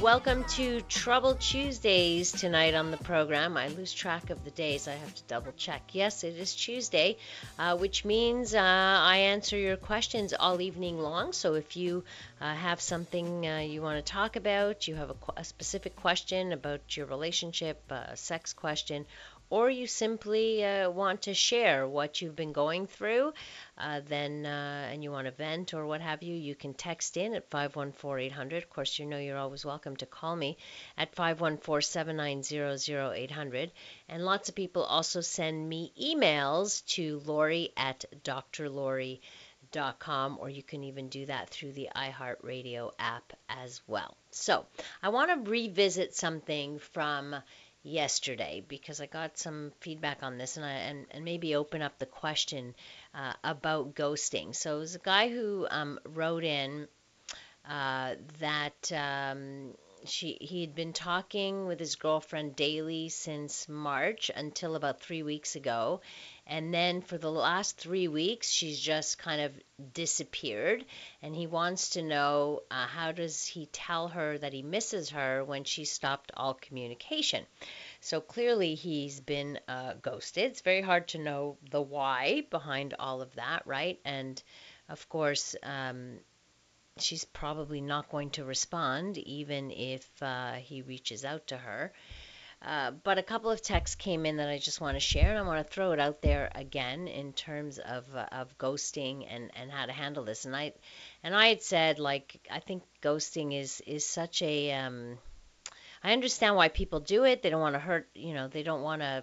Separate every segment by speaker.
Speaker 1: Welcome to Trouble Tuesdays tonight on the program. I lose track of the days. I have to double check. Yes, it is Tuesday, uh, which means uh, I answer your questions all evening long. So if you uh, have something uh, you want to talk about, you have a, a specific question about your relationship, a sex question, or you simply uh, want to share what you've been going through, uh, then uh, and you want to vent or what have you, you can text in at 514-800. Of course, you know you're always welcome to call me at 514-790-0800. And lots of people also send me emails to Lori at drlori.com, or you can even do that through the iHeartRadio app as well. So I want to revisit something from yesterday because I got some feedback on this and I and, and maybe open up the question uh, about ghosting. So it was a guy who um, wrote in uh, that um, she he had been talking with his girlfriend daily since March until about three weeks ago, and then for the last three weeks she's just kind of disappeared. And he wants to know uh, how does he tell her that he misses her when she stopped all communication. So clearly he's been uh, ghosted. It's very hard to know the why behind all of that, right? And of course. Um, she's probably not going to respond even if uh, he reaches out to her. Uh, but a couple of texts came in that I just want to share, and I want to throw it out there again in terms of uh, of ghosting and, and how to handle this. And I and I had said like I think ghosting is is such a um, I understand why people do it. They don't want to hurt, you know, they don't want to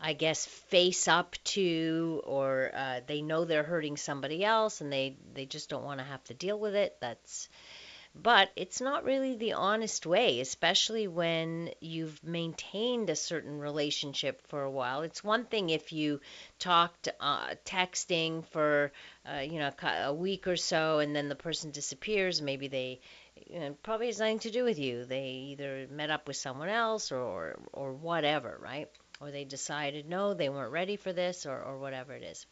Speaker 1: I guess face up to or uh, they know they're hurting somebody else and they they just don't want to have to deal with it. That's but it's not really the honest way, especially when you've maintained a certain relationship for a while. It's one thing if you talked uh, texting for uh, you know a week or so, and then the person disappears. Maybe they you know, probably has nothing to do with you. They either met up with someone else or or, or whatever, right? Or they decided no, they weren't ready for this, or, or whatever it is.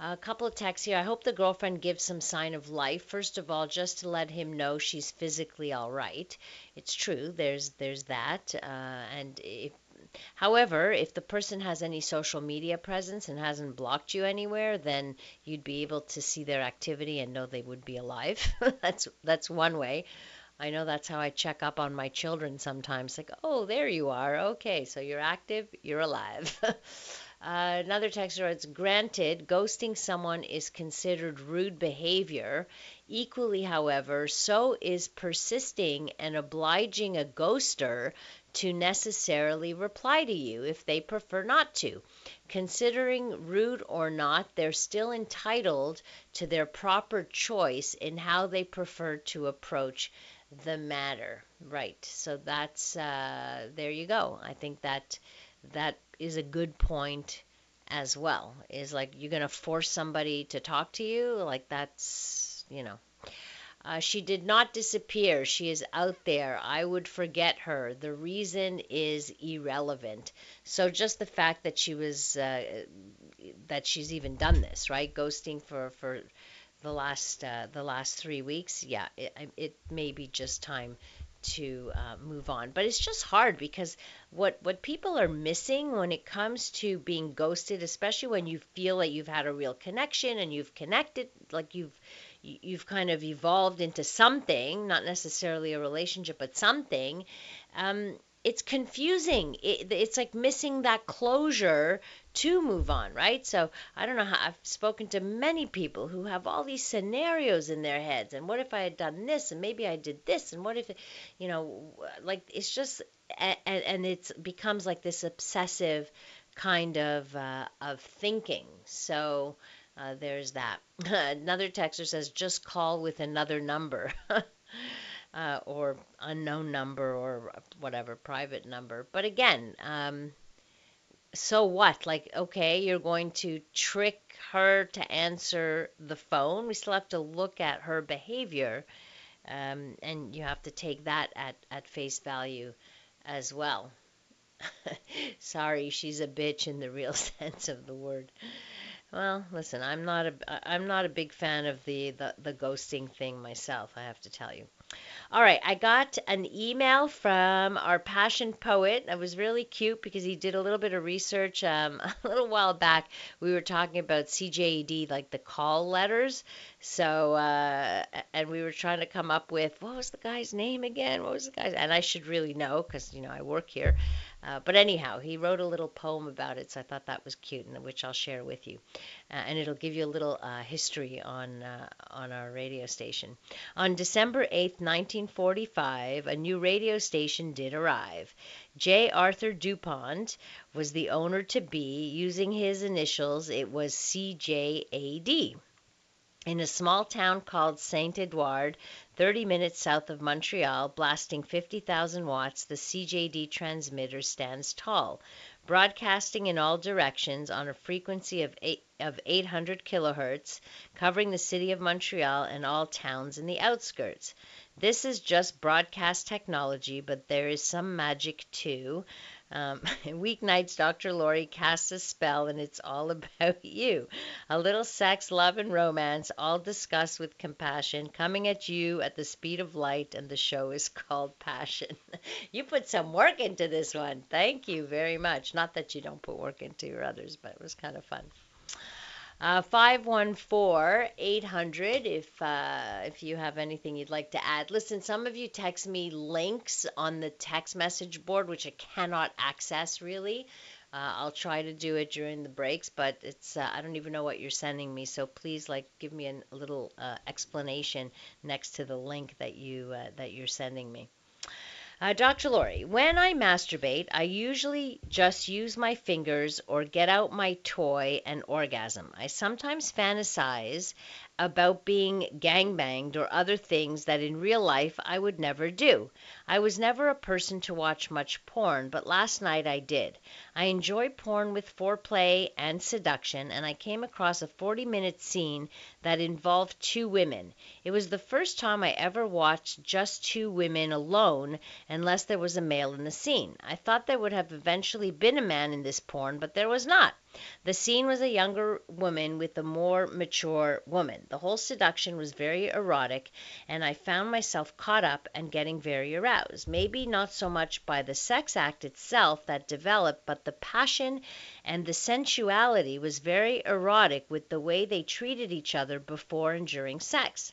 Speaker 1: A couple of texts here. I hope the girlfriend gives some sign of life. First of all, just to let him know she's physically all right. It's true. There's there's that. Uh, and if, however, if the person has any social media presence and hasn't blocked you anywhere, then you'd be able to see their activity and know they would be alive. that's that's one way. I know that's how I check up on my children sometimes. Like, oh, there you are. Okay, so you're active, you're alive. Uh, another texter writes, granted, ghosting someone is considered rude behavior. Equally, however, so is persisting and obliging a ghoster to necessarily reply to you if they prefer not to. Considering rude or not, they're still entitled to their proper choice in how they prefer to approach the matter. Right. So that's uh, there you go. I think that that is a good point as well. Is like you're gonna force somebody to talk to you, like that's you know. Uh, she did not disappear. She is out there. I would forget her. The reason is irrelevant. So just the fact that she was uh, that she's even done this, right? Ghosting for for the last uh, the last three weeks. Yeah, it, it may be just time to uh, move on. But it's just hard because what what people are missing when it comes to being ghosted, especially when you feel like you've had a real connection and you've connected, like you've you've kind of evolved into something, not necessarily a relationship, but something. Um, it's confusing. It, it's like missing that closure to move on, right? So I don't know how I've spoken to many people who have all these scenarios in their heads. And what if I had done this? And maybe I did this. And what if, you know, like it's just, and, and it becomes like this obsessive kind of uh, of thinking. So uh, there's that. another texter says, just call with another number. uh, or unknown number or whatever private number. But again, um, so what? Like, okay, you're going to trick her to answer the phone. We still have to look at her behavior. Um, and you have to take that at, at face value as well. Sorry, she's a bitch in the real sense of the word. Well, listen, I'm not a I'm not a big fan of the, the the ghosting thing myself, I have to tell you. All right, I got an email from our passion poet. That was really cute because he did a little bit of research. Um, a little while back, we were talking about CJAD, like the call letters. So, uh, and we were trying to come up with what was the guy's name again? What was the guy's? And I should really know because you know I work here. Uh, but anyhow, he wrote a little poem about it, so I thought that was cute, and which I'll share with you. Uh, and it'll give you a little uh, history on uh, on our radio station. On December 8, 1945, a new radio station did arrive. J. Arthur DuPont was the owner to be. Using his initials, it was CJAD. In a small town called Saint Edward, 30 minutes south of Montreal, blasting 50,000 watts, the CJAD transmitter stands tall, broadcasting in all directions on a frequency of, eight, of 800 kilohertz, covering the city of Montreal and all towns in the outskirts. This is just broadcast technology, but there is some magic too. Um, weeknights, Dr. Lori casts a spell, and it's all about you. A little sex, love, and romance, all discussed with compassion, coming at you at the speed of light, and the show is called Passion. you put some work into this one. Thank you very much. Not that you don't put work into your others, but it was kind of fun. Uh, 514-800 if uh, if you have anything you'd like to add. Listen, some of you text me links on the text message board, which I cannot access really. Uh, I'll try to do it during the breaks, but it's uh, I don't even know what you're sending me. So please, like, give me an, a little uh, explanation next to the link that you uh, that you're sending me. Uh, Dr. Lori, when I masturbate, I usually just use my fingers or get out my toy and orgasm. I sometimes fantasize about being gangbanged or other things that in real life I would never do. I was never a person to watch much porn, but last night I did. I enjoy porn with foreplay and seduction, and I came across a 40 minute scene that involved two women. It was the first time I ever watched just two women alone, unless there was a male in the scene. I thought there would have eventually been a man in this porn, but there was not. The scene was a younger woman with a more mature woman. The whole seduction was very erotic, and I found myself caught up and getting very aroused. Maybe not so much by the sex act itself that developed, but the passion and the sensuality was very erotic with the way they treated each other before and during sex.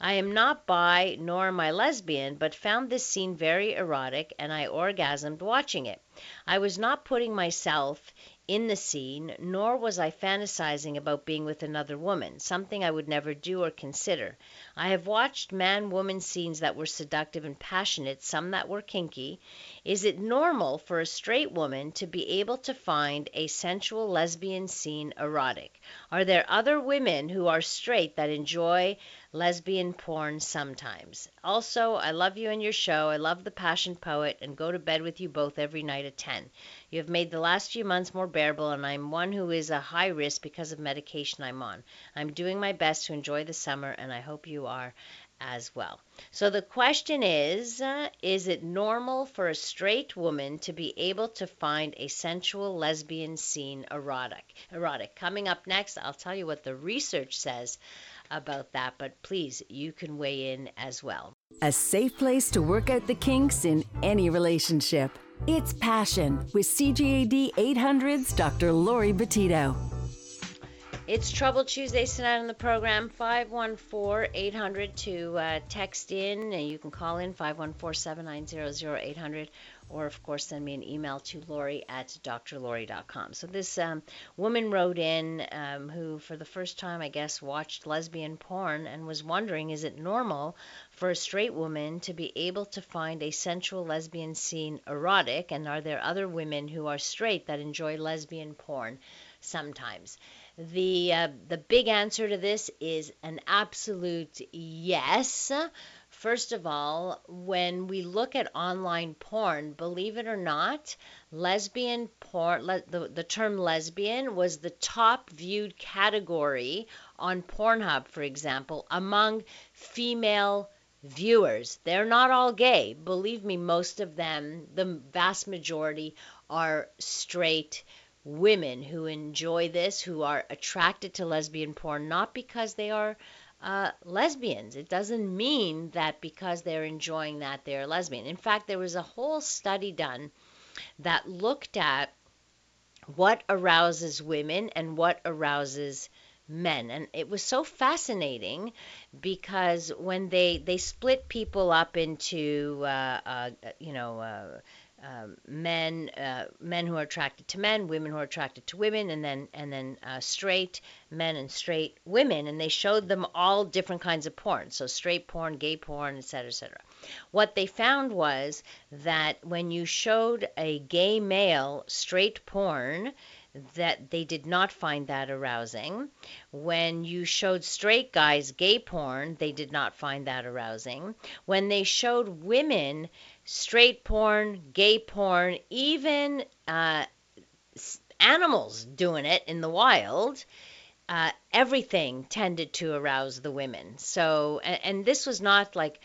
Speaker 1: I am not bi nor am I lesbian, but found this scene very erotic and I orgasmed watching it. I was not putting myself in the scene, nor was I fantasizing about being with another woman, something I would never do or consider. I have watched man woman scenes that were seductive and passionate, some that were kinky. Is it normal for a straight woman to be able to find a sensual lesbian scene erotic? Are there other women who are straight that enjoy lesbian porn sometimes? Also, I love you and your show. I love the Passion Poet and go to bed with you both every night 10. You have made the last few months more bearable, and I'm one who is a high risk because of medication I'm on. I'm doing my best to enjoy the summer, and I hope you are as well. So the question is uh, Is it normal for a straight woman to be able to find a sensual lesbian scene erotic? Erotic. Coming up next, I'll tell you what the research says about that, but please, you can weigh in as well.
Speaker 2: A safe place to work out the kinks in any relationship. It's Passion with CJAD 800's Dr. Lori Betito.
Speaker 1: It's Trouble Tuesdays tonight on the program. 514 800 to uh, text in. And you can call in 514 790 0800 or of course send me an email to lori at drlori.com. So this um, woman wrote in um, who for the first time I guess watched lesbian porn and was wondering is it normal for a straight woman to be able to find a sensual lesbian scene erotic and are there other women who are straight that enjoy lesbian porn sometimes? The uh, the big answer to this is an absolute yes. First of all, when we look at online porn, believe it or not, lesbian porn, le- the, the term lesbian was the top viewed category on Pornhub, for example, among female viewers. They're not all gay. Believe me, most of them, the vast majority, are straight women who enjoy this, who are attracted to lesbian porn, not because they are uh, lesbians. It doesn't mean that because they're enjoying that they're lesbian. In fact, there was a whole study done that looked at what arouses women and what arouses men and it was so fascinating because when they they split people up into uh, uh, you know uh, um, men uh, men who are attracted to men, women who are attracted to women, and then and then uh, straight men and straight women, and they showed them all different kinds of porn, so straight porn, gay porn, etc., etc. What they found was that when you showed a gay male straight porn, that they did not find that arousing. When you showed straight guys gay porn, they did not find that arousing. When they showed women straight porn, gay porn, even uh, animals doing it in the wild, uh, everything tended to arouse the women. So, and, and this was not like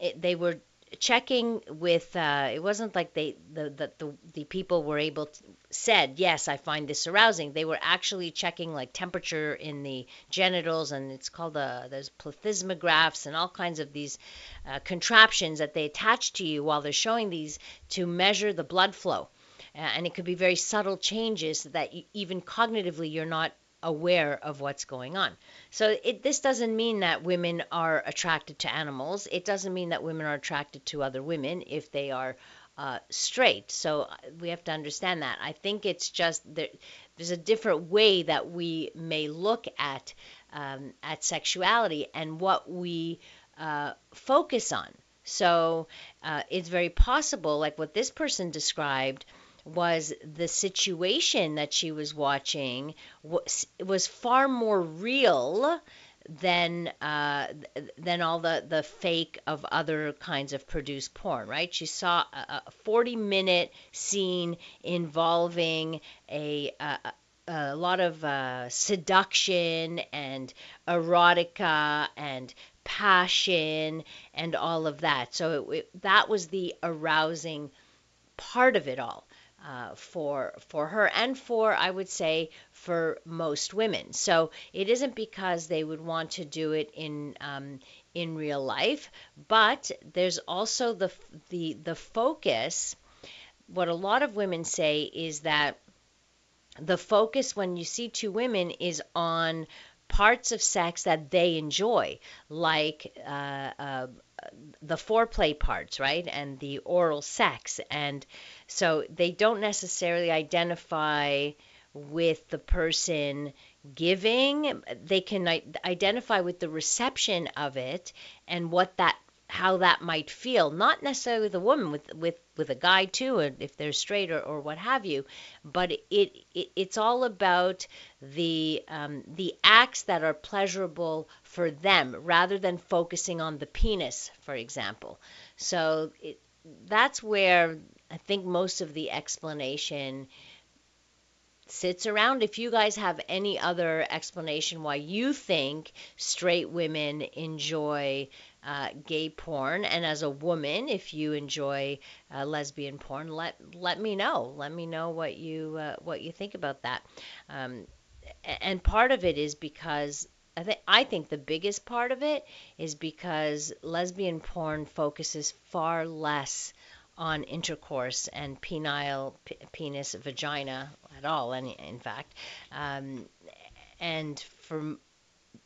Speaker 1: it, they were checking with uh, it wasn't like they the, the the the people were able to said yes i find this arousing they were actually checking like temperature in the genitals and it's called the there's plethysmographs and all kinds of these uh, contraptions that they attach to you while they're showing these to measure the blood flow uh, and it could be very subtle changes that you, even cognitively you're not aware of what's going on. So it, this doesn't mean that women are attracted to animals. It doesn't mean that women are attracted to other women if they are uh, straight. So uh, we have to understand that. I think it's just there, there's a different way that we may look at um, at sexuality and what we uh, focus on. So uh, it's very possible, like what this person described, was the situation that she was watching was, was far more real than uh, than all the the fake of other kinds of produced porn, right? She saw a, a 40 minute scene involving a, a a lot of uh, seduction and erotica and passion and all of that. So it, it, that was the arousing part of it all uh, for for her and for I would say for most women. So it isn't because they would want to do it in um, in real life, but there's also the the the focus. What a lot of women say is that the focus when you see two women is on parts of sex that they enjoy, like uh, uh, the foreplay parts, right, and the oral sex, and so they don't necessarily identify with the person giving. They can identify with the reception of it and what that how that might feel not necessarily with a woman with with with a guy too if they're straight or, or what have you but it, it it's all about the um, the acts that are pleasurable for them rather than focusing on the penis for example so it, that's where I think most of the explanation sits around. If you guys have any other explanation why you think straight women enjoy uh, gay porn, and as a woman, if you enjoy uh, lesbian porn, let let me know. Let me know what you uh, what you think about that. Um, and part of it is because I think I think the biggest part of it is because lesbian porn focuses far less on intercourse and penile p- penis vagina at all any in fact um, and for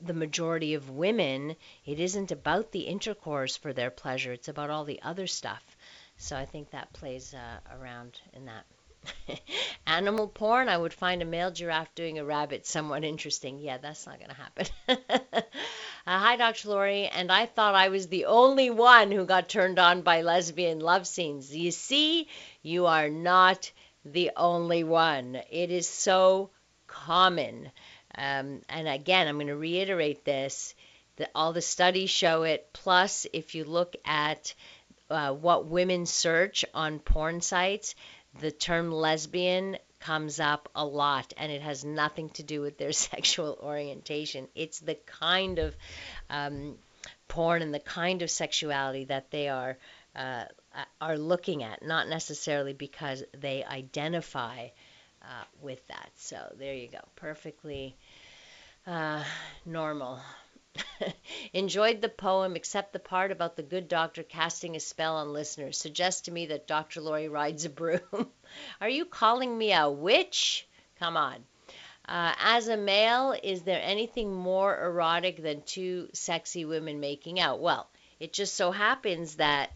Speaker 1: the majority of women it isn't about the intercourse for their pleasure it's about all the other stuff so i think that plays uh, around in that Animal porn, I would find a male giraffe doing a rabbit somewhat interesting. Yeah, that's not going to happen. uh, hi, Dr. Lori, and I thought I was the only one who got turned on by lesbian love scenes. You see, you are not the only one. It is so common. Um, and again, I'm going to reiterate this that all the studies show it. Plus, if you look at uh, what women search on porn sites, the term lesbian comes up a lot and it has nothing to do with their sexual orientation. It's the kind of um, porn and the kind of sexuality that they are uh, are looking at, not necessarily because they identify uh, with that. So there you go, perfectly uh, normal. Enjoyed the poem, except the part about the good doctor casting a spell on listeners. Suggests to me that Dr. Lori rides a broom. Are you calling me a witch? Come on. Uh, as a male, is there anything more erotic than two sexy women making out? Well, it just so happens that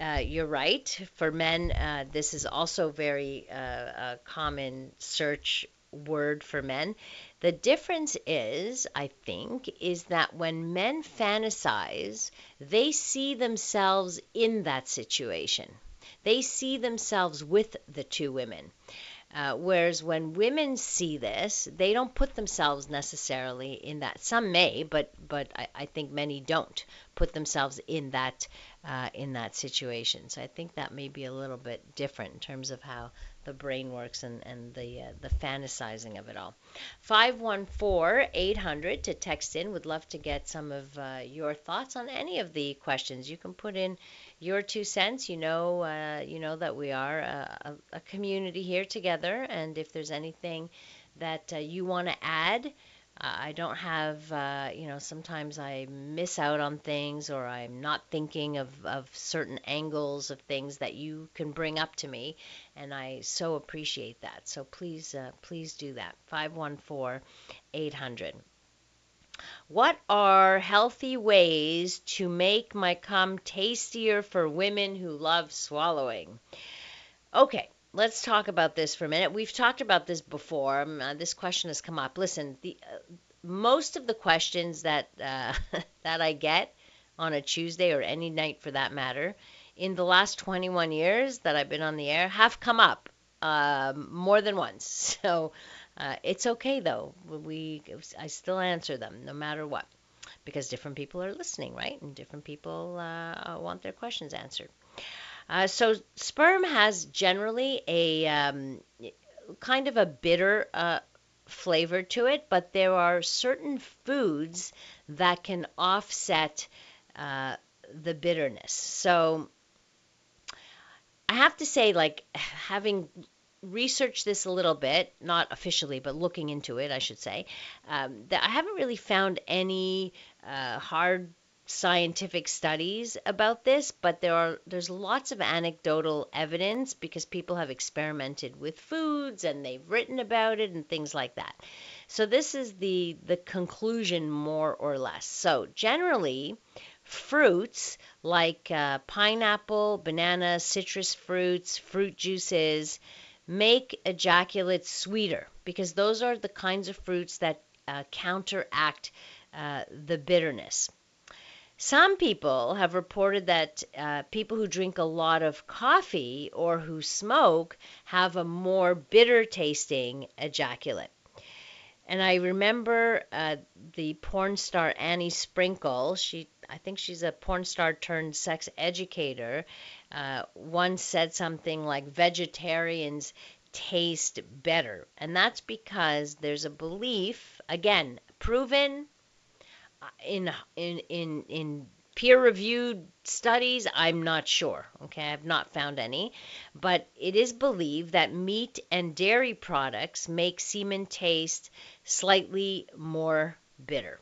Speaker 1: uh, you're right. For men, uh, this is also very uh, a common search word for men. The difference is, I think, is that when men fantasize, they see themselves in that situation. They see themselves with the two women. Uh, whereas when women see this, they don't put themselves necessarily in that. Some may, but but I, I think many don't put themselves in that uh, in that situation. So I think that may be a little bit different in terms of how the brain works and, and the uh, the fantasizing of it all. 514-800 to text in. Would love to get some of uh, your thoughts on any of the questions. You can put in your two cents. You know, uh, you know that we are a, a, community here together, and if there's anything that uh, you want to add, I don't have, uh, you know, sometimes I miss out on things or I'm not thinking of, of certain angles of things that you can bring up to me, and I so appreciate that. So please, uh, please do that. 514 800. What are healthy ways to make my cum tastier for women who love swallowing? Okay, let's talk about this for a minute. We've talked about this before. Um, uh, this question has come up. Listen, the uh, most of the questions that uh, that I get on a Tuesday or any night for that matter in the last 21 years that I've been on the air have come up um, more than once. So uh, it's okay though. We I still answer them no matter what because different people are listening, right? And different people uh, want their questions answered. Uh, so sperm has generally a um, kind of a bitter uh, flavor to it, but there are certain foods that can offset uh, the bitterness. So I have to say, like, having researched this a little bit, not officially, but looking into it, I should say, um, that I haven't really found any uh, hard scientific studies about this, but there are there's lots of anecdotal evidence because people have experimented with foods and they've written about it and things like that. So this is the the conclusion more or less. So generally, fruits like uh, pineapple, banana, citrus fruits, fruit juices make ejaculate sweeter because those are the kinds of fruits that uh, counteract uh, the bitterness. Some people have reported that uh, people who drink a lot of coffee or who smoke have a more bitter tasting ejaculate. And I remember uh, the porn star Annie Sprinkle. She, I think she's a porn star turned sex educator. Uh, once said something like vegetarians taste better, and that's because there's a belief, again, proven in in in in peer reviewed studies i'm not sure okay? I've not found any. But it is believed that meat and dairy products make semen taste slightly more bitter.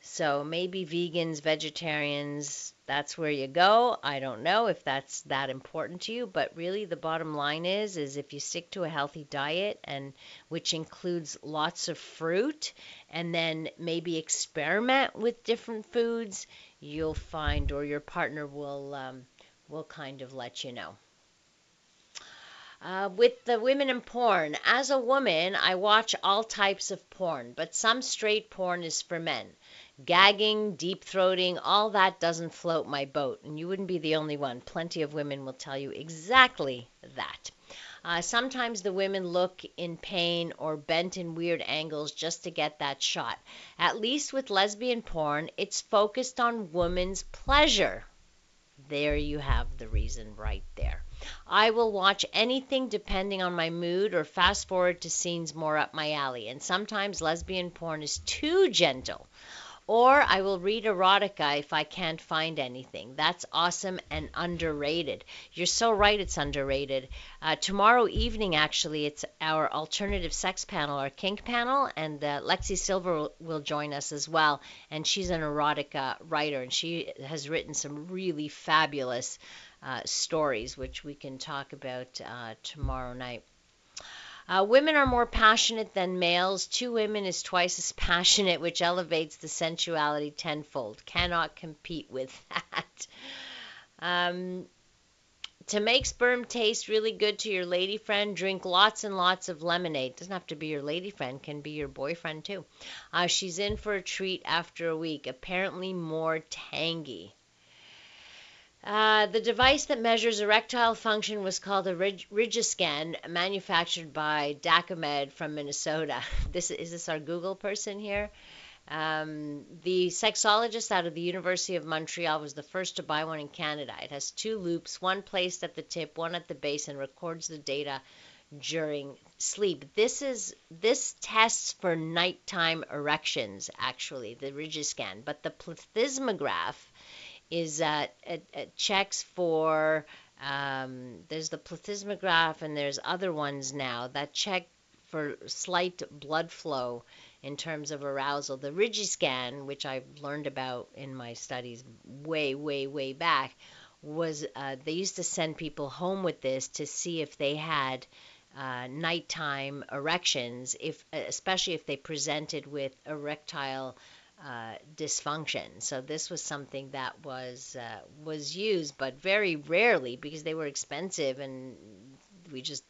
Speaker 1: So maybe vegans vegetarians that's where you go. I don't know if that's that important to you, but really the bottom line is is if you stick to a healthy diet and which includes lots of fruit and then maybe experiment with different foods, you'll find or your partner will um, will kind of let you know. Uh, with the women in porn, as a woman, I watch all types of porn, but some straight porn is for men gagging, deep throating, all that doesn't float my boat. And you wouldn't be the only one. Plenty of women will tell you exactly that. Uh, sometimes the women look in pain or bent in weird angles just to get that shot. At least with lesbian porn, it's focused on women's pleasure. There you have the reason right there. I will watch anything depending on my mood or fast forward to scenes more up my alley. And sometimes lesbian porn is too gentle Or I will read erotica if I can't find anything. That's awesome and underrated. You're so right, it's underrated. Uh, tomorrow evening, actually, it's our alternative sex panel, our kink panel, and uh, Lexi Silver will, will join us as well. And she's an erotica writer, and she has written some really fabulous uh, stories, which we can talk about uh, tomorrow night. Uh, women are more passionate than males. Two women is twice as passionate, which elevates the sensuality tenfold. Cannot compete with that. Um, to make sperm taste really good to your lady friend, drink lots and lots of lemonade. Doesn't have to be your lady friend, can be your boyfriend too. Uh, she's in for a treat after a week. Apparently more tangy. Uh, the device that measures erectile function was called a Rig- Rigiscan, manufactured by Dacomed from Minnesota. This is this our Google person here. Um, the sexologist out of the University of Montreal was the first to buy one in Canada. It has two loops, one placed at the tip, one at the base, and records the data during sleep. This is this tests for nighttime erections, actually, the Rigiscan, but the plethysmograph is that it, it checks for um, there's the plethysmograph and there's other ones now that check for slight blood flow in terms of arousal. The Rigiscan, which I've learned about in my studies way, way, way back, was uh, they used to send people home with this to see if they had uh, nighttime erections, if especially if they presented with erectile uh, dysfunction. So this was something that was uh, was used, but very rarely because they were expensive and we just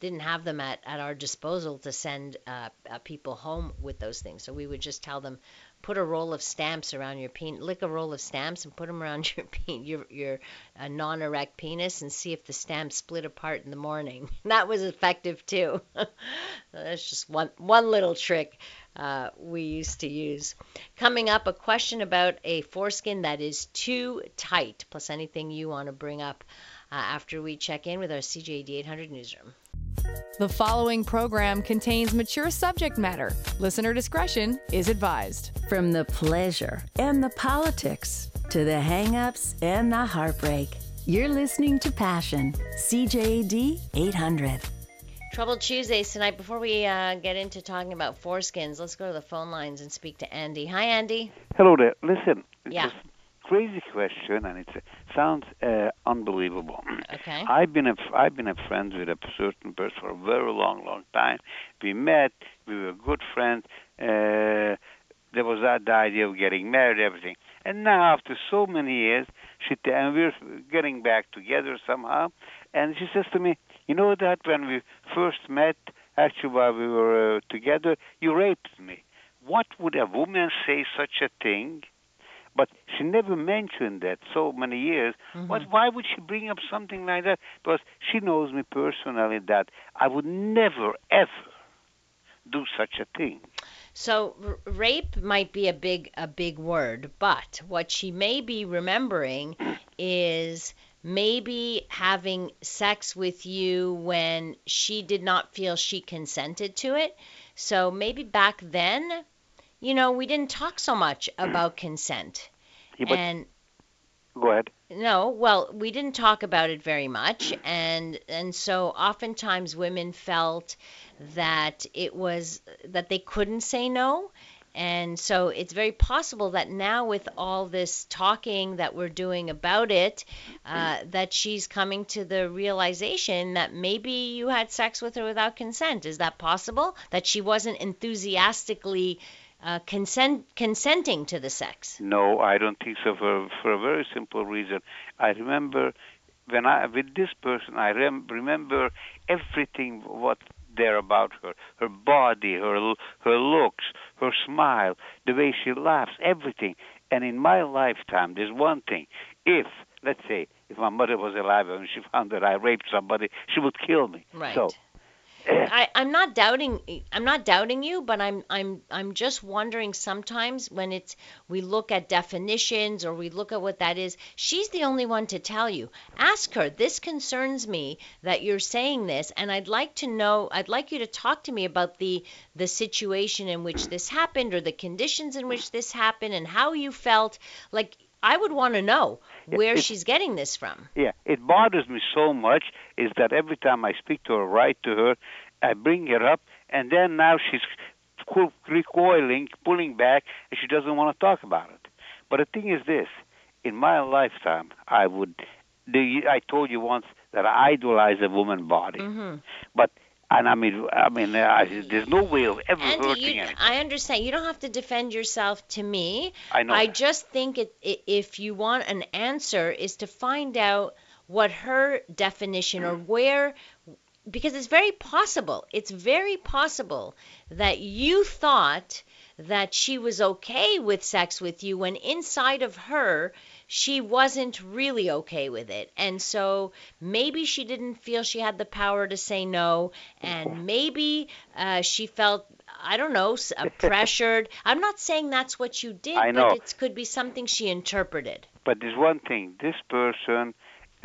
Speaker 1: didn't have them at, at our disposal to send uh, uh people home with those things. So we would just tell them, put a roll of stamps around your penis, lick a roll of stamps and put them around your pen, your your uh, non-erect penis, and see if the stamps split apart in the morning. that was effective too. That's just one one little trick uh, we used to use. Coming up, a question about a foreskin that is too tight, plus anything you want to bring up uh, after we check in with our CJAD 800 newsroom.
Speaker 3: The following program contains mature subject matter. Listener discretion is advised.
Speaker 2: From the pleasure and the politics to the hang-ups and the heartbreak, you're listening to Passion, CJAD 800.
Speaker 1: Troubled Tuesdays tonight. Before we uh, get into talking about foreskins, let's go to the phone lines and speak to Andy. Hi, Andy.
Speaker 4: Hello there. Listen, it's
Speaker 1: Yeah.
Speaker 4: a crazy question, and it sounds uh, unbelievable.
Speaker 1: Okay.
Speaker 4: I've been a, I've been a friend with a certain person for a very long, long time. We met. We were good friends. Uh, there was that the idea of getting married, everything. And now, after so many years, she and we're getting back together somehow. And she says to me, "You know that when we first met, actually while we were uh, together, you raped me. What would a woman say such a thing?" But she never mentioned that so many years. What? Why would she bring up something like that? Because she knows me personally that I would never ever do such a thing.
Speaker 1: So r- rape might be a big a big word, but what she may be remembering is maybe having sex with you when she did not feel she consented to it. So maybe back then, you know, we didn't talk so much about consent.
Speaker 4: Yeah, but
Speaker 1: and
Speaker 4: go ahead.
Speaker 1: no, well, we didn't talk about it very much, and and so oftentimes women felt that it was that they couldn't say no, and so it's very possible that now with all this talking that we're doing about it, uh, that she's coming to the realization that maybe you had sex with her without consent. Is that possible? That she wasn't enthusiastically uh, consent consenting to the sex.
Speaker 4: No, I don't think so. For for a very simple reason. I remember when I with this person, I rem- remember everything what there about her, her body, her l- her looks, her smile, the way she laughs, everything. And in my lifetime, there's one thing: if let's say if my mother was alive and she found that I raped somebody, she would kill me.
Speaker 1: Right.
Speaker 4: So
Speaker 1: I, I'm not doubting I'm not doubting you, but I'm I'm I'm just wondering sometimes when it's we look at definitions or we look at what that is, she's the only one to tell you. Ask her, this concerns me that you're saying this, and I'd like to know I'd like you to talk to me about the the situation in which this happened or the conditions in which this happened and how you felt. Like I would want to know where
Speaker 4: it-
Speaker 1: she's getting this from.
Speaker 4: Yeah, it bothers me so much is that every time I speak to her, write to her, I bring her up, and then now she's recoiling, pulling back, and she doesn't want to talk about it. But the thing is this: in my lifetime, I would. The, I told you once that I idolize a woman body,
Speaker 1: Mhm.
Speaker 4: but and I mean, I mean, uh, there's no way of ever
Speaker 1: Andy,
Speaker 4: hurting
Speaker 1: you. I understand. You don't have to defend yourself to me.
Speaker 4: I know.
Speaker 1: I
Speaker 4: that.
Speaker 1: just think it, i if you want an answer, is to find out what her definition or where, because it's very possible. It's very possible that you thought that she was okay with sex with you when inside of her she wasn't really okay with it. And so maybe she didn't feel she had the power to say no, and maybe uh, she felt, I don't know, uh, pressured. I'm not saying that's what you did,
Speaker 4: I know.
Speaker 1: but it could be something she interpreted.
Speaker 4: But there's one thing: this person,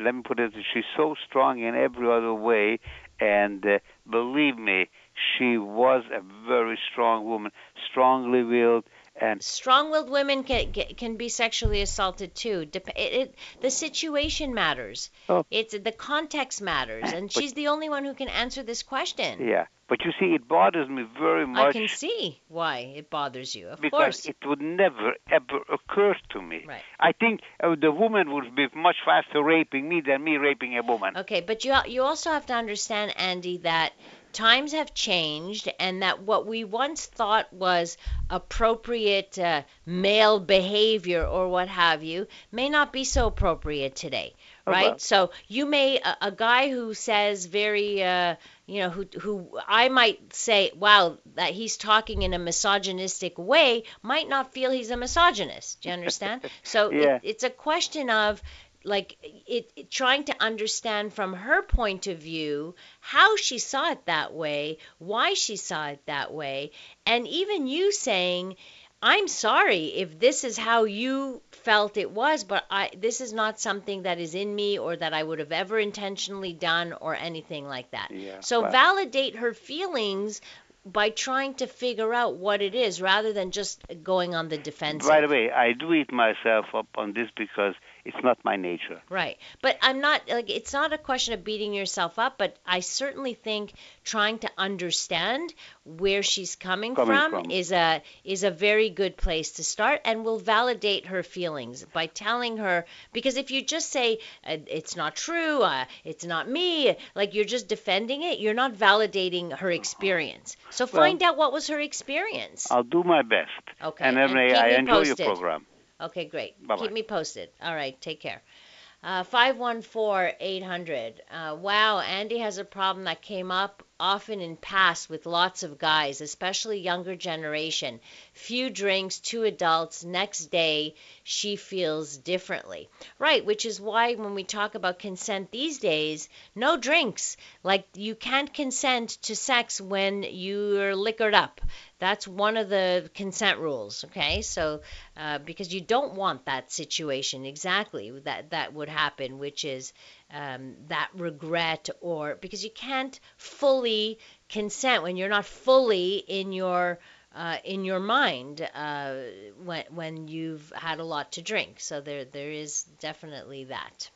Speaker 4: let me put it, she's so strong in every other way, and uh, believe me, she was a very strong woman, strongly willed, and
Speaker 1: Strong-willed women can can- be sexually assaulted too. Dep- it, it, the situation matters.
Speaker 4: Oh.
Speaker 1: It's the context matters, and she's the only one who can answer this question.
Speaker 4: yeah. But you see, it bothers me very much.
Speaker 1: I can see why it bothers you. Of
Speaker 4: because
Speaker 1: course.
Speaker 4: it would never ever occur to me.
Speaker 1: Right.
Speaker 4: I think uh, the woman would be much faster raping me than me raping a woman.
Speaker 1: Okay, but you you also have to understand, Andy, that times have changed, and that what we once thought was appropriate uh, male behavior or what have you may not be so appropriate today,
Speaker 4: Oh,
Speaker 1: right?
Speaker 4: well.
Speaker 1: So you may a, a guy who says very. Uh, you know, who who I might say, wow, that he's talking in a misogynistic way, might not feel he's a misogynist. Do you understand? So
Speaker 4: Yeah.
Speaker 1: it, it's a question of like it, it trying to understand from her point of view how she saw it that way, why she saw it that way, and even you saying, "I'm sorry if this is how you felt it was, but I this is not something that is in me or that I would have ever intentionally done or anything like that."
Speaker 4: Yeah,
Speaker 1: so
Speaker 4: well-
Speaker 1: validate her feelings by trying to figure out what it is rather than just going on the defensive.
Speaker 4: By the way, I do eat myself up on this because it's not my nature.
Speaker 1: Right. But I'm not like it's not a question of beating yourself up, but I certainly think trying to understand where she's coming,
Speaker 4: Coming
Speaker 1: from,
Speaker 4: from.
Speaker 1: is a is a very good place to start and will validate her feelings by telling her because if you just say uh, it's not true, uh, it's not me, like you're just defending it, you're not validating her experience. So
Speaker 4: Well-
Speaker 1: find out what was her experience.
Speaker 4: I'll do my best.
Speaker 1: Okay,
Speaker 4: And,
Speaker 1: and
Speaker 4: I enjoy
Speaker 1: posted.
Speaker 4: your program.
Speaker 1: Okay, great.
Speaker 4: Bye-bye.
Speaker 1: Keep me posted. All right, take care. Uh, 514 800. Uh, wow, Andy has a problem that came up often in past with lots of guys, especially younger generation. Few drinks, two adults, next day she feels differently. Right, which is why when we talk about consent these days, no drinks. Like you can't consent to sex when you're liquored up. That's one of the consent rules, okay? So, uh, because you don't want that situation exactly that that would happen, which is um, that regret or because you can't fully consent when you're not fully in your uh, in your mind uh, when when you've had a lot to drink. So there there is definitely that.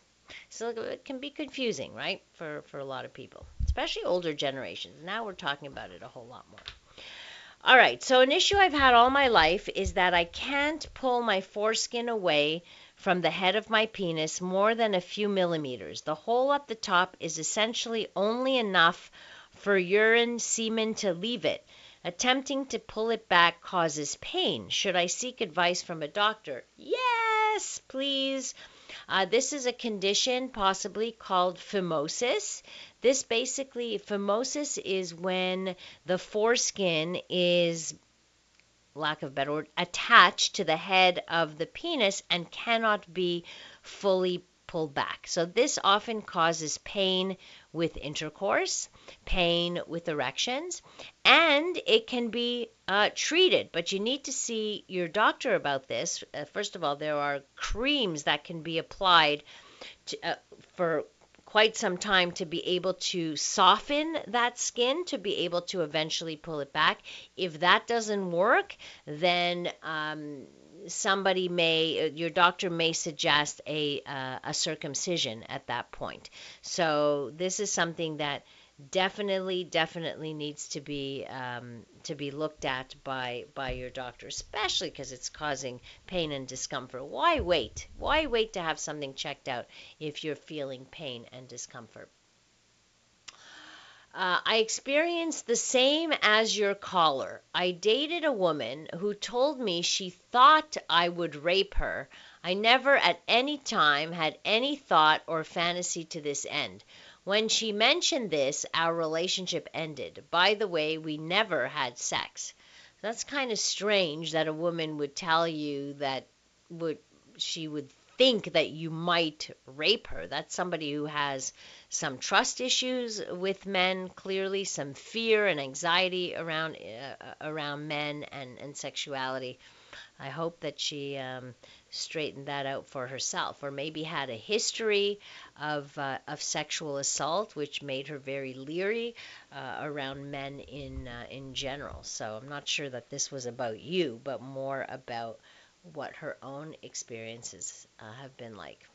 Speaker 1: So it can be confusing, right, for for a lot of people, especially older generations. Now we're talking about it a whole lot more. All right, so an issue I've had all my life is that I can't pull my foreskin away from the head of my penis more than a few millimeters. The hole at the top is essentially only enough for urine semen to leave it. Attempting to pull it back causes pain. Should I seek advice from a doctor? Yes, please. Uh, this is a condition possibly called phimosis. This basically, phimosis is when the foreskin is, lack of better word, attached to the head of the penis and cannot be fully pulled back. So this often causes pain with intercourse, pain with erections, and it can be uh, treated. But you need to see your doctor about this. Uh, first of all, there are creams that can be applied to, uh, for quite some time to be able to soften that skin to be able to eventually pull it back. If that doesn't work, then um, somebody may, your doctor may suggest a uh, a circumcision at that point. So this is something that definitely definitely needs to be um, to be looked at by by your doctor especially because it's causing pain and discomfort. Why wait? Why wait to have something checked out if you're feeling pain and discomfort uh, I experienced the same as your caller. I dated a woman who told me she thought I would rape her. I never at any time had any thought or fantasy to this end. When she mentioned this, our relationship ended. By the way, we never had sex. That's kind of strange that a woman would tell you that would she would think that you might rape her. That's somebody who has some trust issues with men, clearly some fear and anxiety around uh, around men and and sexuality. I hope that she um, straightened that out for herself, or maybe had a history of uh, of sexual assault, which made her very leery uh, around men in uh, in general. So I'm not sure that this was about you, but more about what her own experiences uh, have been like.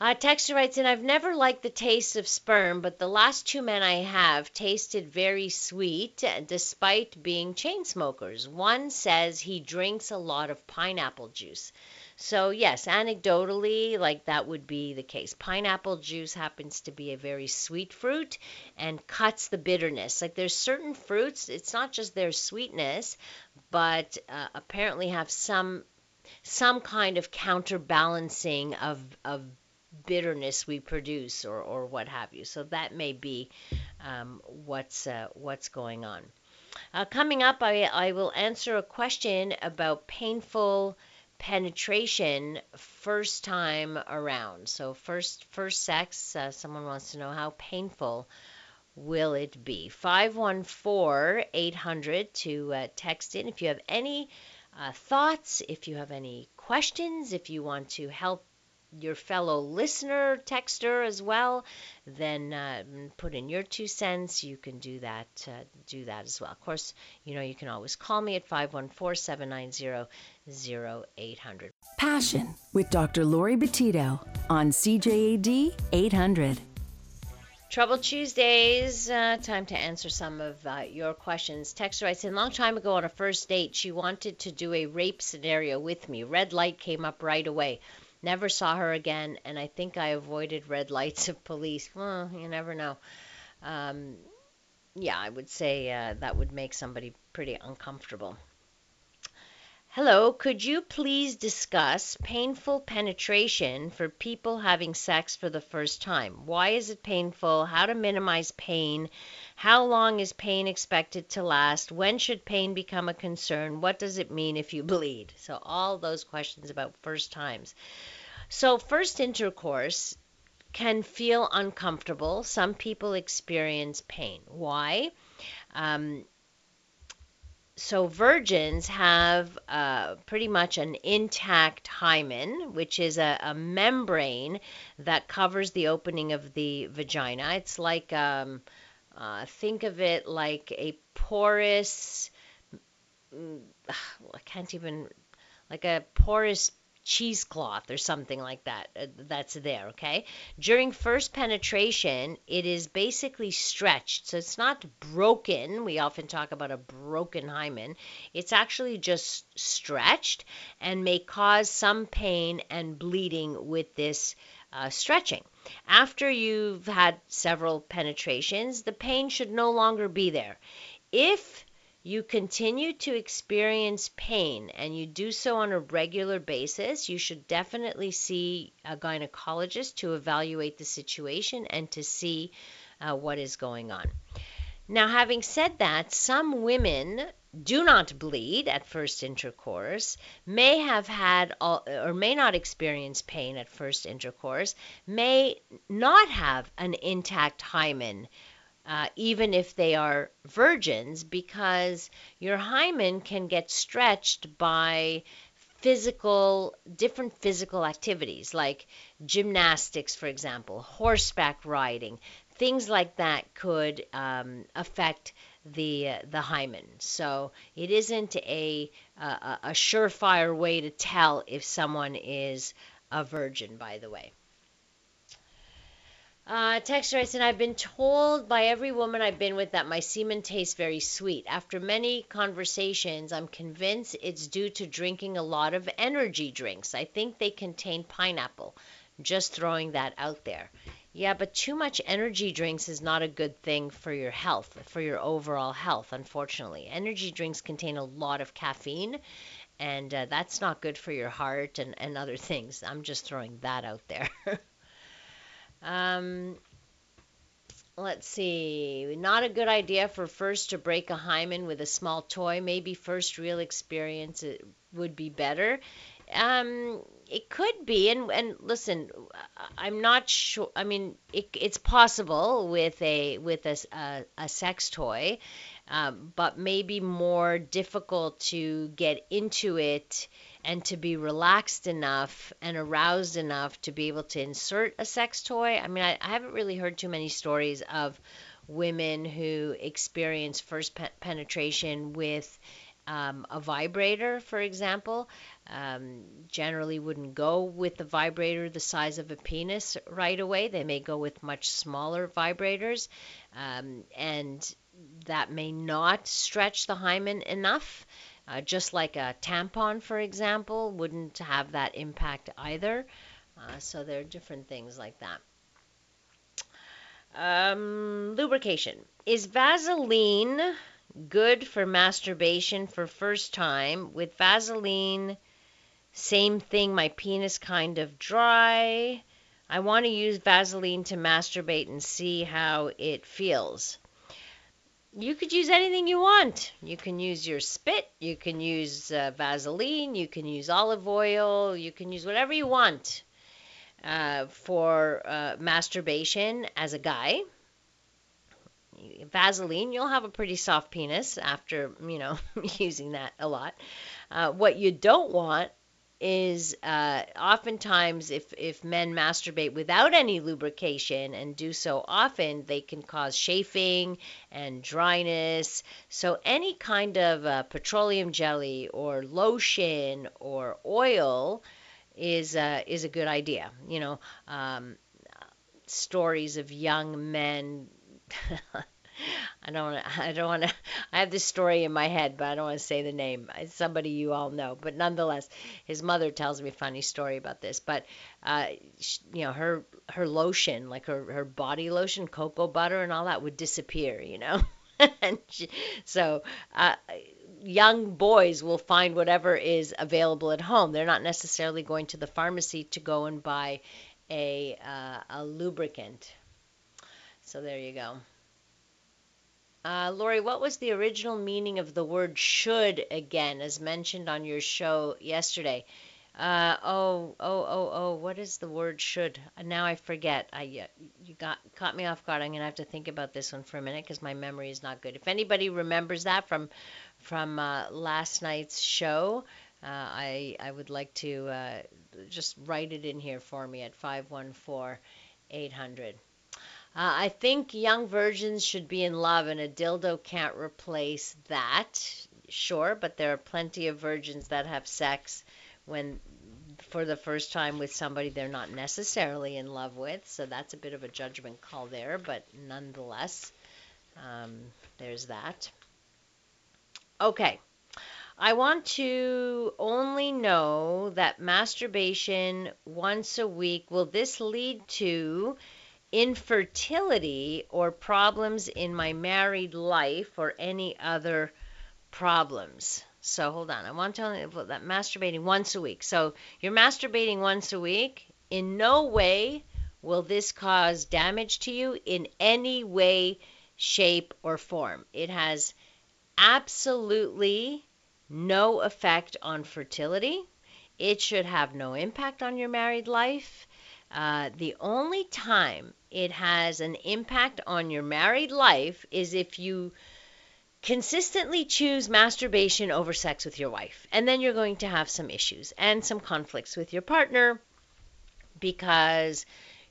Speaker 1: Uh, Texter writes in, I've never liked the taste of sperm, but the last two men I have tasted very sweet despite being chain smokers. One says he drinks a lot of pineapple juice. So, yes, anecdotally, like that would be the case. Pineapple juice happens to be a very sweet fruit and cuts the bitterness. Like there's certain fruits, it's not just their sweetness, but uh, apparently have some some kind of counterbalancing of of bitterness we produce or, or what have you. So that may be um, what's uh, what's going on. Uh, coming up, I, I will answer a question about painful penetration first time around. So first first sex. Uh, someone wants to know how painful will it be? 514 800 to uh, text in if you have any uh, thoughts, if you have any questions, if you want to help your fellow listener texter as well, then uh, put in your two cents. You can do that. Uh, do that as well. Of course, you know you can always call me at 514-790-0800.
Speaker 2: Passion with Dr. Laurie Betito on CJAD 800.
Speaker 1: Trouble Tuesdays, uh, time to answer some of uh, your questions. Texter writes, a long time ago on a first date, she wanted to do a rape scenario with me. Red light came up right away. Never saw her again, and I think I avoided red lights of police. Well, you never know. Um, yeah, I would say uh, that would make somebody pretty uncomfortable. Hello, could you please discuss painful penetration for people having sex for the first time? Why is it painful? How to minimize pain? How long is pain expected to last? When should pain become a concern? What does it mean if you bleed? So, all those questions about first times. So, first intercourse can feel uncomfortable. Some people experience pain. Why? Um, so virgins have uh, pretty much an intact hymen, which is a, a, membrane that covers the opening of the vagina. It's like, um, uh, think of it like a porous, mm, I can't even, like a porous cheesecloth or something like that uh, that's there okay? During first penetration it is basically stretched. So it's not broken. We often talk about a broken hymen. It's actually just stretched and may cause some pain and bleeding with this uh, stretching. After you've had several penetrations, the pain should no longer be there. If you continue to experience pain and you do so on a regular basis, you should definitely see a gynecologist to evaluate the situation and to see uh, what is going on. Now, having said that, some women do not bleed at first intercourse, may have had or may not experience pain at first intercourse, may not have an intact hymen. Uh, even if they are virgins, because your hymen can get stretched by physical, different physical activities like gymnastics, for example, horseback riding, things like that could um, affect the uh, the hymen. So it isn't a, a a surefire way to tell if someone is a virgin. By the way. Uh, text writes, and I've been told by every woman I've been with that my semen tastes very sweet. After many conversations, I'm convinced it's due to drinking a lot of energy drinks. I think they contain pineapple. Just throwing that out there. Yeah, but too much energy drinks is not a good thing for your health, for your overall health, unfortunately. Energy drinks contain a lot of caffeine, and uh, that's not good for your heart and, and other things. I'm just throwing that out there. um, let's see. Not a good idea for first to break a hymen with a small toy. Maybe first real experience would be better. Um, it could be, and and listen, I'm not sure. I mean, it, it's possible with a with a a, a sex toy, um, but maybe more difficult to get into it and to be relaxed enough and aroused enough to be able to insert a sex toy. I mean, I, I haven't really heard too many stories of women who experience first pe- penetration with um, a vibrator, for example, um, generally wouldn't go with a vibrator the size of a penis right away. They may go with much smaller vibrators, um, and that may not stretch the hymen enough. Uh, just like a tampon, for example, wouldn't have that impact either. Uh, so there are different things like that. Um, lubrication. Is Vaseline good for masturbation for first time? With Vaseline, same thing, my penis kind of dry. I want to use Vaseline to masturbate and see how it feels. You could use anything you want. You can use your spit, you can use uh, Vaseline, you can use olive oil, you can use whatever you want uh, for uh, masturbation as a guy. Vaseline, you'll have a pretty soft penis after, you know, using that a lot. Uh, what you don't want is uh, oftentimes if, if men masturbate without any lubrication and do so often, they can cause chafing and dryness. So, any kind of uh, petroleum jelly or lotion or oil is, uh, is a good idea. You know, um, stories of young men I don't. I don't want to. I have this story in my head, but I don't want to say the name. It's somebody you all know, but nonetheless, his mother tells me a funny story about this. But uh, she, you know, her her lotion, like her her body lotion, cocoa butter, and all that would disappear. You know, and she, so. Uh, young boys will find whatever is available at home. They're not necessarily going to the pharmacy to go and buy a uh, a lubricant. So there you go. Uh, Laurie, what was the original meaning of the word should again, as mentioned on your show yesterday? Uh, oh, oh, oh, oh, what is the word should? Uh, now I forget. I you got caught me off guard. I'm gonna have to think about this one for a minute because my memory is not good. If anybody remembers that from from uh, last night's show, uh, I I would like to uh, just write it in here for me at 514 800. Uh, I think young virgins should be in love, and a dildo can't replace that. Sure, but there are plenty of virgins that have sex when for the first time with somebody they're not necessarily in love with. So that's a bit of a judgment call there, but nonetheless, um, there's that. Okay. I want to only know that masturbation once a week, will this lead to infertility or problems in my married life or any other problems. So hold on. I want to tell you that masturbating once a week. So you're masturbating once a week. In no way will this cause damage to you in any way, shape, or form. It has absolutely no effect on fertility. It should have no impact on your married life. Uh, the only time it has an impact on your married life is if you consistently choose masturbation over sex with your wife. And then you're going to have some issues and some conflicts with your partner because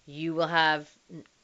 Speaker 1: you will have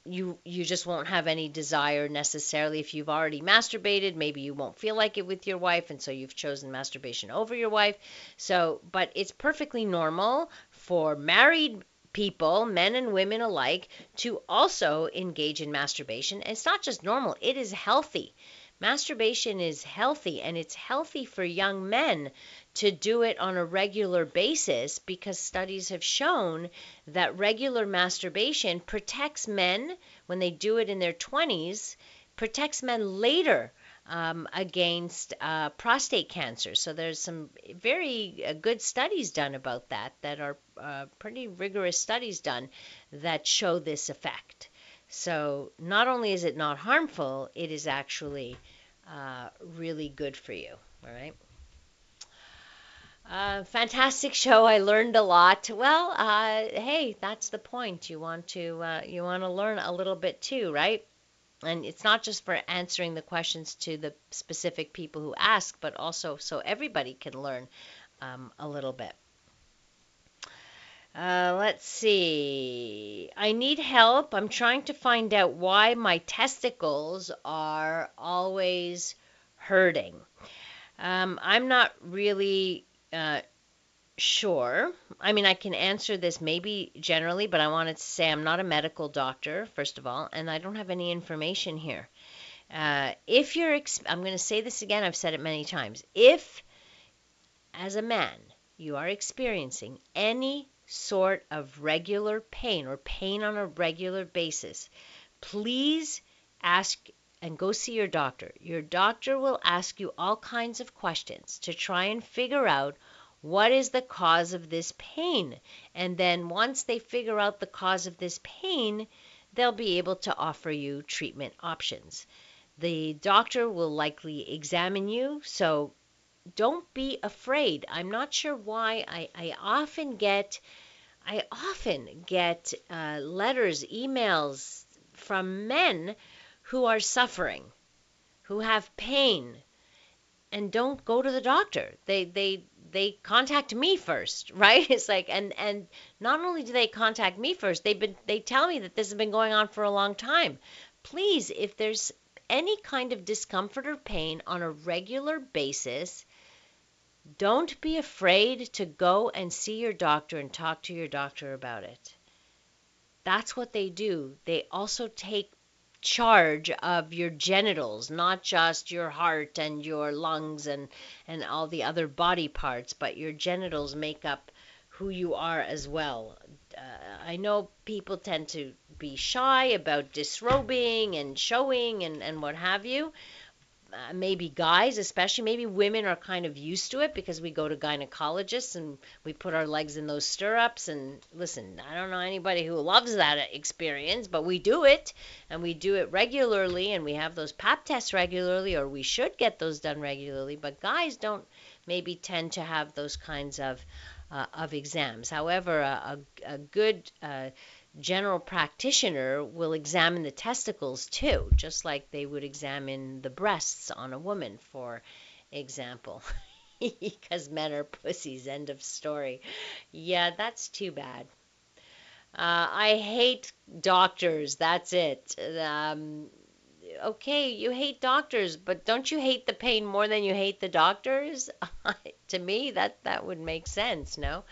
Speaker 1: you you just won't have any desire necessarily if you've already masturbated maybe you won't feel like it with your wife and so you've chosen masturbation over your wife so but it's perfectly normal for married people men and women alike to also engage in masturbation. It's not just normal it is healthy. Masturbation is healthy and it's healthy for young men to do it on a regular basis because studies have shown that regular masturbation protects men when they do it in their 20s, protects men later um, against uh, prostate cancer. So there's some very uh, good studies done about that that are uh, pretty rigorous studies done that show this effect. So not only is it not harmful, it is actually uh, really good for you. All right. Uh, fantastic show. I learned a lot. Well, uh, hey, that's the point. You want to uh, you want to learn a little bit too, right? And it's not just for answering the questions to the specific people who ask, but also so everybody can learn um, a little bit. Uh, let's see. I need help. I'm trying to find out why my testicles are always hurting. Um, I'm not really uh, sure. I mean, I can answer this maybe generally, but I wanted to say I'm not a medical doctor, first of all, and I don't have any information here. Uh, if you're, I'm going to say this again, I've said it many times. If, as a man, you are experiencing any sort of regular pain or pain on a regular basis, please ask and go see your doctor. Your doctor will ask you all kinds of questions to try and figure out what is the cause of this pain. And then once they figure out the cause of this pain, they'll be able to offer you treatment options. The doctor will likely examine you, so don't be afraid. I'm not sure why I, I often get I often get uh, letters, emails from men who are suffering, who have pain, and don't go to the doctor. They they they contact me first, right? It's like and and not only do they contact me first, they've been they tell me that this has been going on for a long time. Please, if there's any kind of discomfort or pain on a regular basis, don't be afraid to go and see your doctor and talk to your doctor about it. That's what they do. They also take charge of your genitals, not just your heart and your lungs and, and all the other body parts, but your genitals make up who you are as well. Uh, I know people tend to be shy about disrobing and showing and, and what have you, uh, maybe guys, especially maybe women are kind of used to it because we go to gynecologists and we put our legs in those stirrups. And listen, I don't know anybody who loves that experience, but we do it and we do it regularly and we have those pap tests regularly, or we should get those done regularly. But guys don't maybe tend to have those kinds of uh, of exams. However, a, a, a good uh, general practitioner will examine the testicles too, just like they would examine the breasts on a woman, for example. because men are pussies, end of story. Yeah, that's too bad. Uh, I hate doctors, that's it. Um, okay, you hate doctors, but don't you hate the pain more than you hate the doctors? to me, that, that would make sense, no?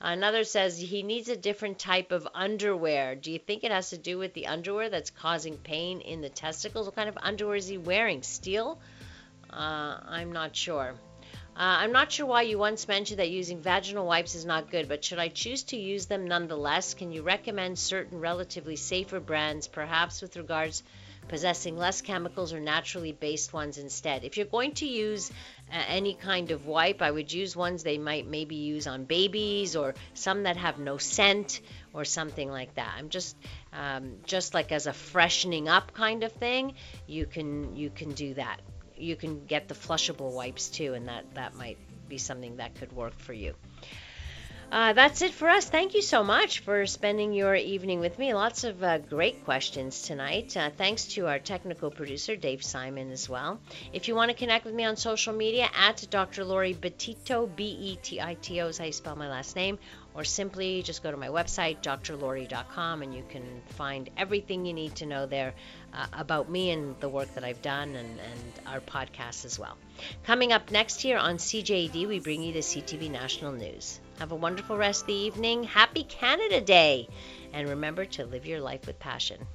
Speaker 1: Another says he needs a different type of underwear. Do you think it has to do with the underwear that's causing pain in the testicles? What kind of underwear is he wearing? Steel? Uh, I'm not sure. Uh, I'm not sure why you once mentioned that using vaginal wipes is not good, but should I choose to use them nonetheless? Can you recommend certain relatively safer brands, perhaps with regards possessing less chemicals or naturally based ones instead. If you're going to use any kind of wipe, I would use ones they might maybe use on babies or some that have no scent or something like that. I'm just um, just like as a freshening up kind of thing, you can you can do that. you can get the flushable wipes too, and that that might be something that could work for you. Uh, that's it for us. Thank you so much for spending your evening with me. Lots of uh, great questions tonight. Uh, thanks to our technical producer, Dave Simon, as well. If you want to connect with me on social media, at Dr. Laurie Betito, B E T I T O is how you spell my last name, or simply just go to my website, drlori.com, and you can find everything you need to know there uh, about me and the work that I've done and, and our podcast as well. Coming up next here on CJAD, we bring you the CTV National News. Have a wonderful rest of the evening. Happy Canada Day! And remember to live your life with passion.